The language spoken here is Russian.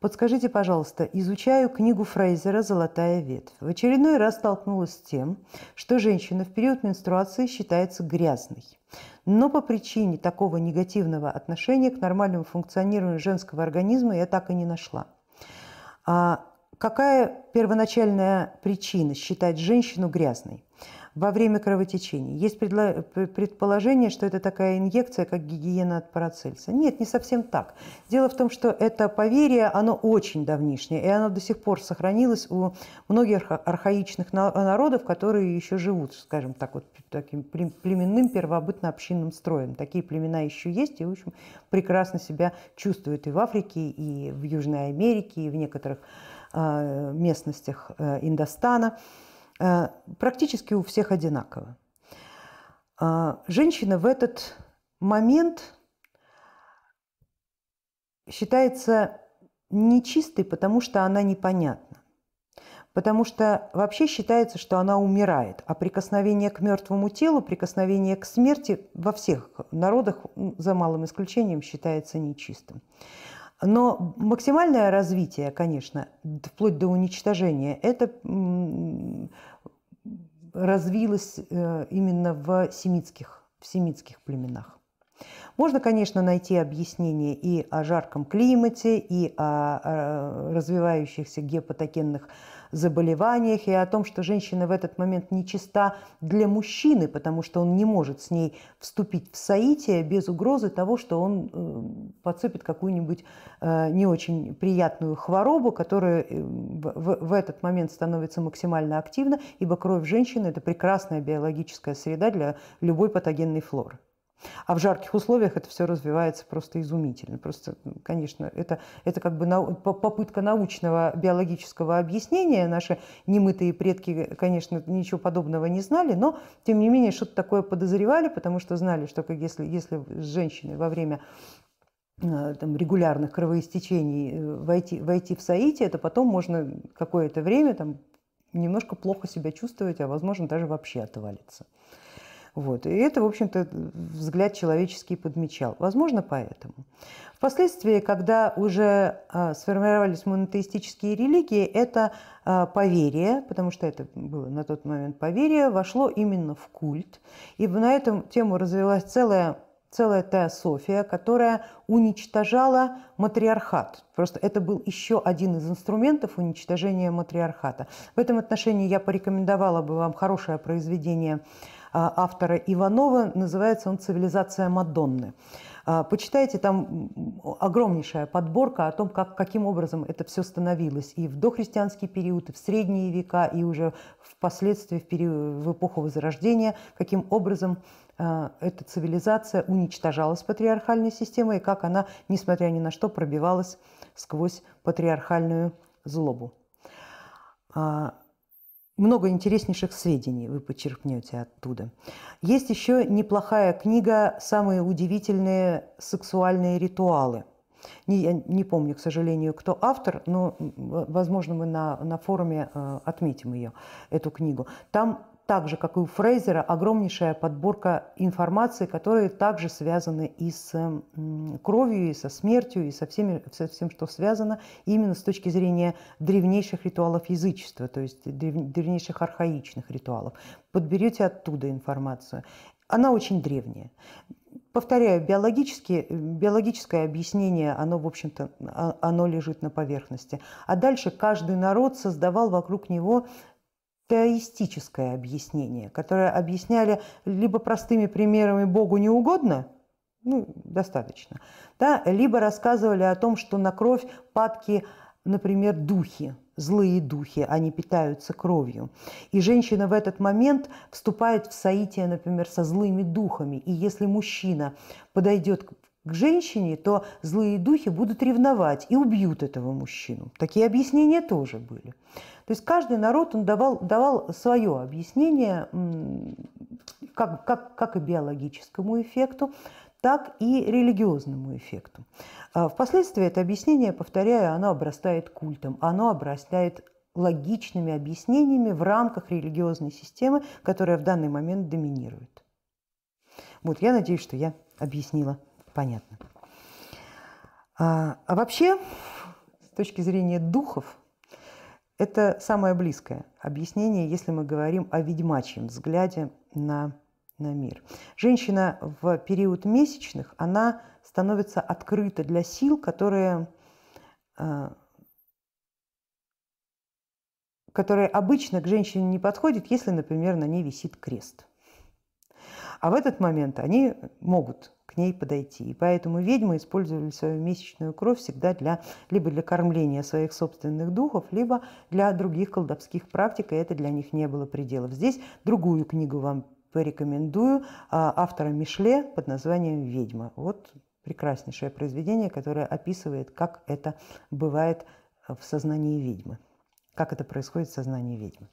Подскажите, пожалуйста, изучаю книгу Фрейзера «Золотая ветвь». В очередной раз столкнулась с тем, что женщина в период менструации считается грязной. Но по причине такого негативного отношения к нормальному функционированию женского организма я так и не нашла. А какая первоначальная причина считать женщину грязной? во время кровотечения. Есть предположение, что это такая инъекция, как гигиена от парацельса. Нет, не совсем так. Дело в том, что это поверье, оно очень давнишнее, и оно до сих пор сохранилось у многих архаичных народов, которые еще живут, скажем так, вот таким племенным первобытно-общинным строем. Такие племена еще есть и, в общем, прекрасно себя чувствуют и в Африке, и в Южной Америке, и в некоторых местностях э, Индостана. Э, практически у всех одинаково. Женщина в этот момент считается нечистой, потому что она непонятна. Потому что вообще считается, что она умирает, а прикосновение к мертвому телу, прикосновение к смерти во всех народах, за малым исключением, считается нечистым. Но максимальное развитие, конечно, вплоть до уничтожения, это развилось э, именно в семитских, в семитских племенах. Можно, конечно, найти объяснение и о жарком климате, и о развивающихся гепатогенных заболеваниях и о том, что женщина в этот момент нечиста для мужчины, потому что он не может с ней вступить в соитие без угрозы того, что он э, подцепит какую-нибудь э, не очень приятную хворобу, которая э, в этот момент становится максимально активна, ибо кровь женщины – это прекрасная биологическая среда для любой патогенной флоры. А в жарких условиях это все развивается просто изумительно. Просто, конечно, это, это как бы нау попытка научного биологического объяснения. Наши немытые предки, конечно, ничего подобного не знали, но, тем не менее, что-то такое подозревали, потому что знали, что если, если с женщиной во время э, там, регулярных кровоистечений э, войти, войти в соитие, то потом можно какое-то время там, немножко плохо себя чувствовать, а возможно даже вообще отвалиться. Вот. И это, в общем-то, взгляд человеческий подмечал. Возможно, поэтому. Впоследствии, когда уже а, сформировались монотеистические религии, это а, поверие, потому что это было на тот момент поверие, вошло именно в культ. И на эту тему развилась целая целая теософия, которая уничтожала матриархат. Просто это был еще один из инструментов уничтожения матриархата. В этом отношении я порекомендовала бы вам хорошее произведение автора Иванова. Называется он «Цивилизация Мадонны». А, почитайте, там огромнейшая подборка о том, как, каким образом это все становилось и в дохристианский период, и в средние века, и уже впоследствии, в, период, в эпоху Возрождения, каким образом а, эта цивилизация уничтожалась патриархальной системой, и как она, несмотря ни на что, пробивалась сквозь патриархальную злобу много интереснейших сведений вы почерпнете оттуда. Есть еще неплохая книга «Самые удивительные сексуальные ритуалы». Не, я не помню, к сожалению, кто автор, но, возможно, мы на, на форуме э, отметим ее, эту книгу. Там так же, как и у Фрейзера, огромнейшая подборка информации, которые также связаны и с кровью, и со смертью, и со, всеми, со всем, что связано именно с точки зрения древнейших ритуалов язычества, то есть древнейших архаичных ритуалов. Подберете оттуда информацию. Она очень древняя. Повторяю, биологическое объяснение, оно, в общем-то, а, оно лежит на поверхности. А дальше каждый народ создавал вокруг него теоистическое объяснение, которое объясняли либо простыми примерами Богу не угодно, ну, достаточно, да, либо рассказывали о том, что на кровь падки, например, духи, злые духи, они питаются кровью. И женщина в этот момент вступает в соитие, например, со злыми духами. И если мужчина подойдет к женщине, то злые духи будут ревновать и убьют этого мужчину. Такие объяснения тоже были. То есть каждый народ он давал, давал свое объяснение как, как, как и биологическому эффекту, так и религиозному эффекту. А впоследствии это объяснение, повторяю, оно обрастает культом, оно обрастает логичными объяснениями в рамках религиозной системы, которая в данный момент доминирует. Вот, я надеюсь, что я объяснила понятно. А, а вообще, точки зрения духов, это самое близкое объяснение, если мы говорим о ведьмачьем взгляде на, на мир. Женщина в период месячных, она становится открыта для сил, которые, э, которые обычно к женщине не подходят, если, например, на ней висит крест. А в этот момент они могут к ней подойти. И поэтому ведьмы использовали свою месячную кровь всегда для, либо для кормления своих собственных духов, либо для других колдовских практик, и это для них не было пределов. Здесь другую книгу вам порекомендую а, автора Мишле под названием «Ведьма». Вот прекраснейшее произведение, которое описывает, как это бывает в сознании ведьмы, как это происходит в сознании ведьмы.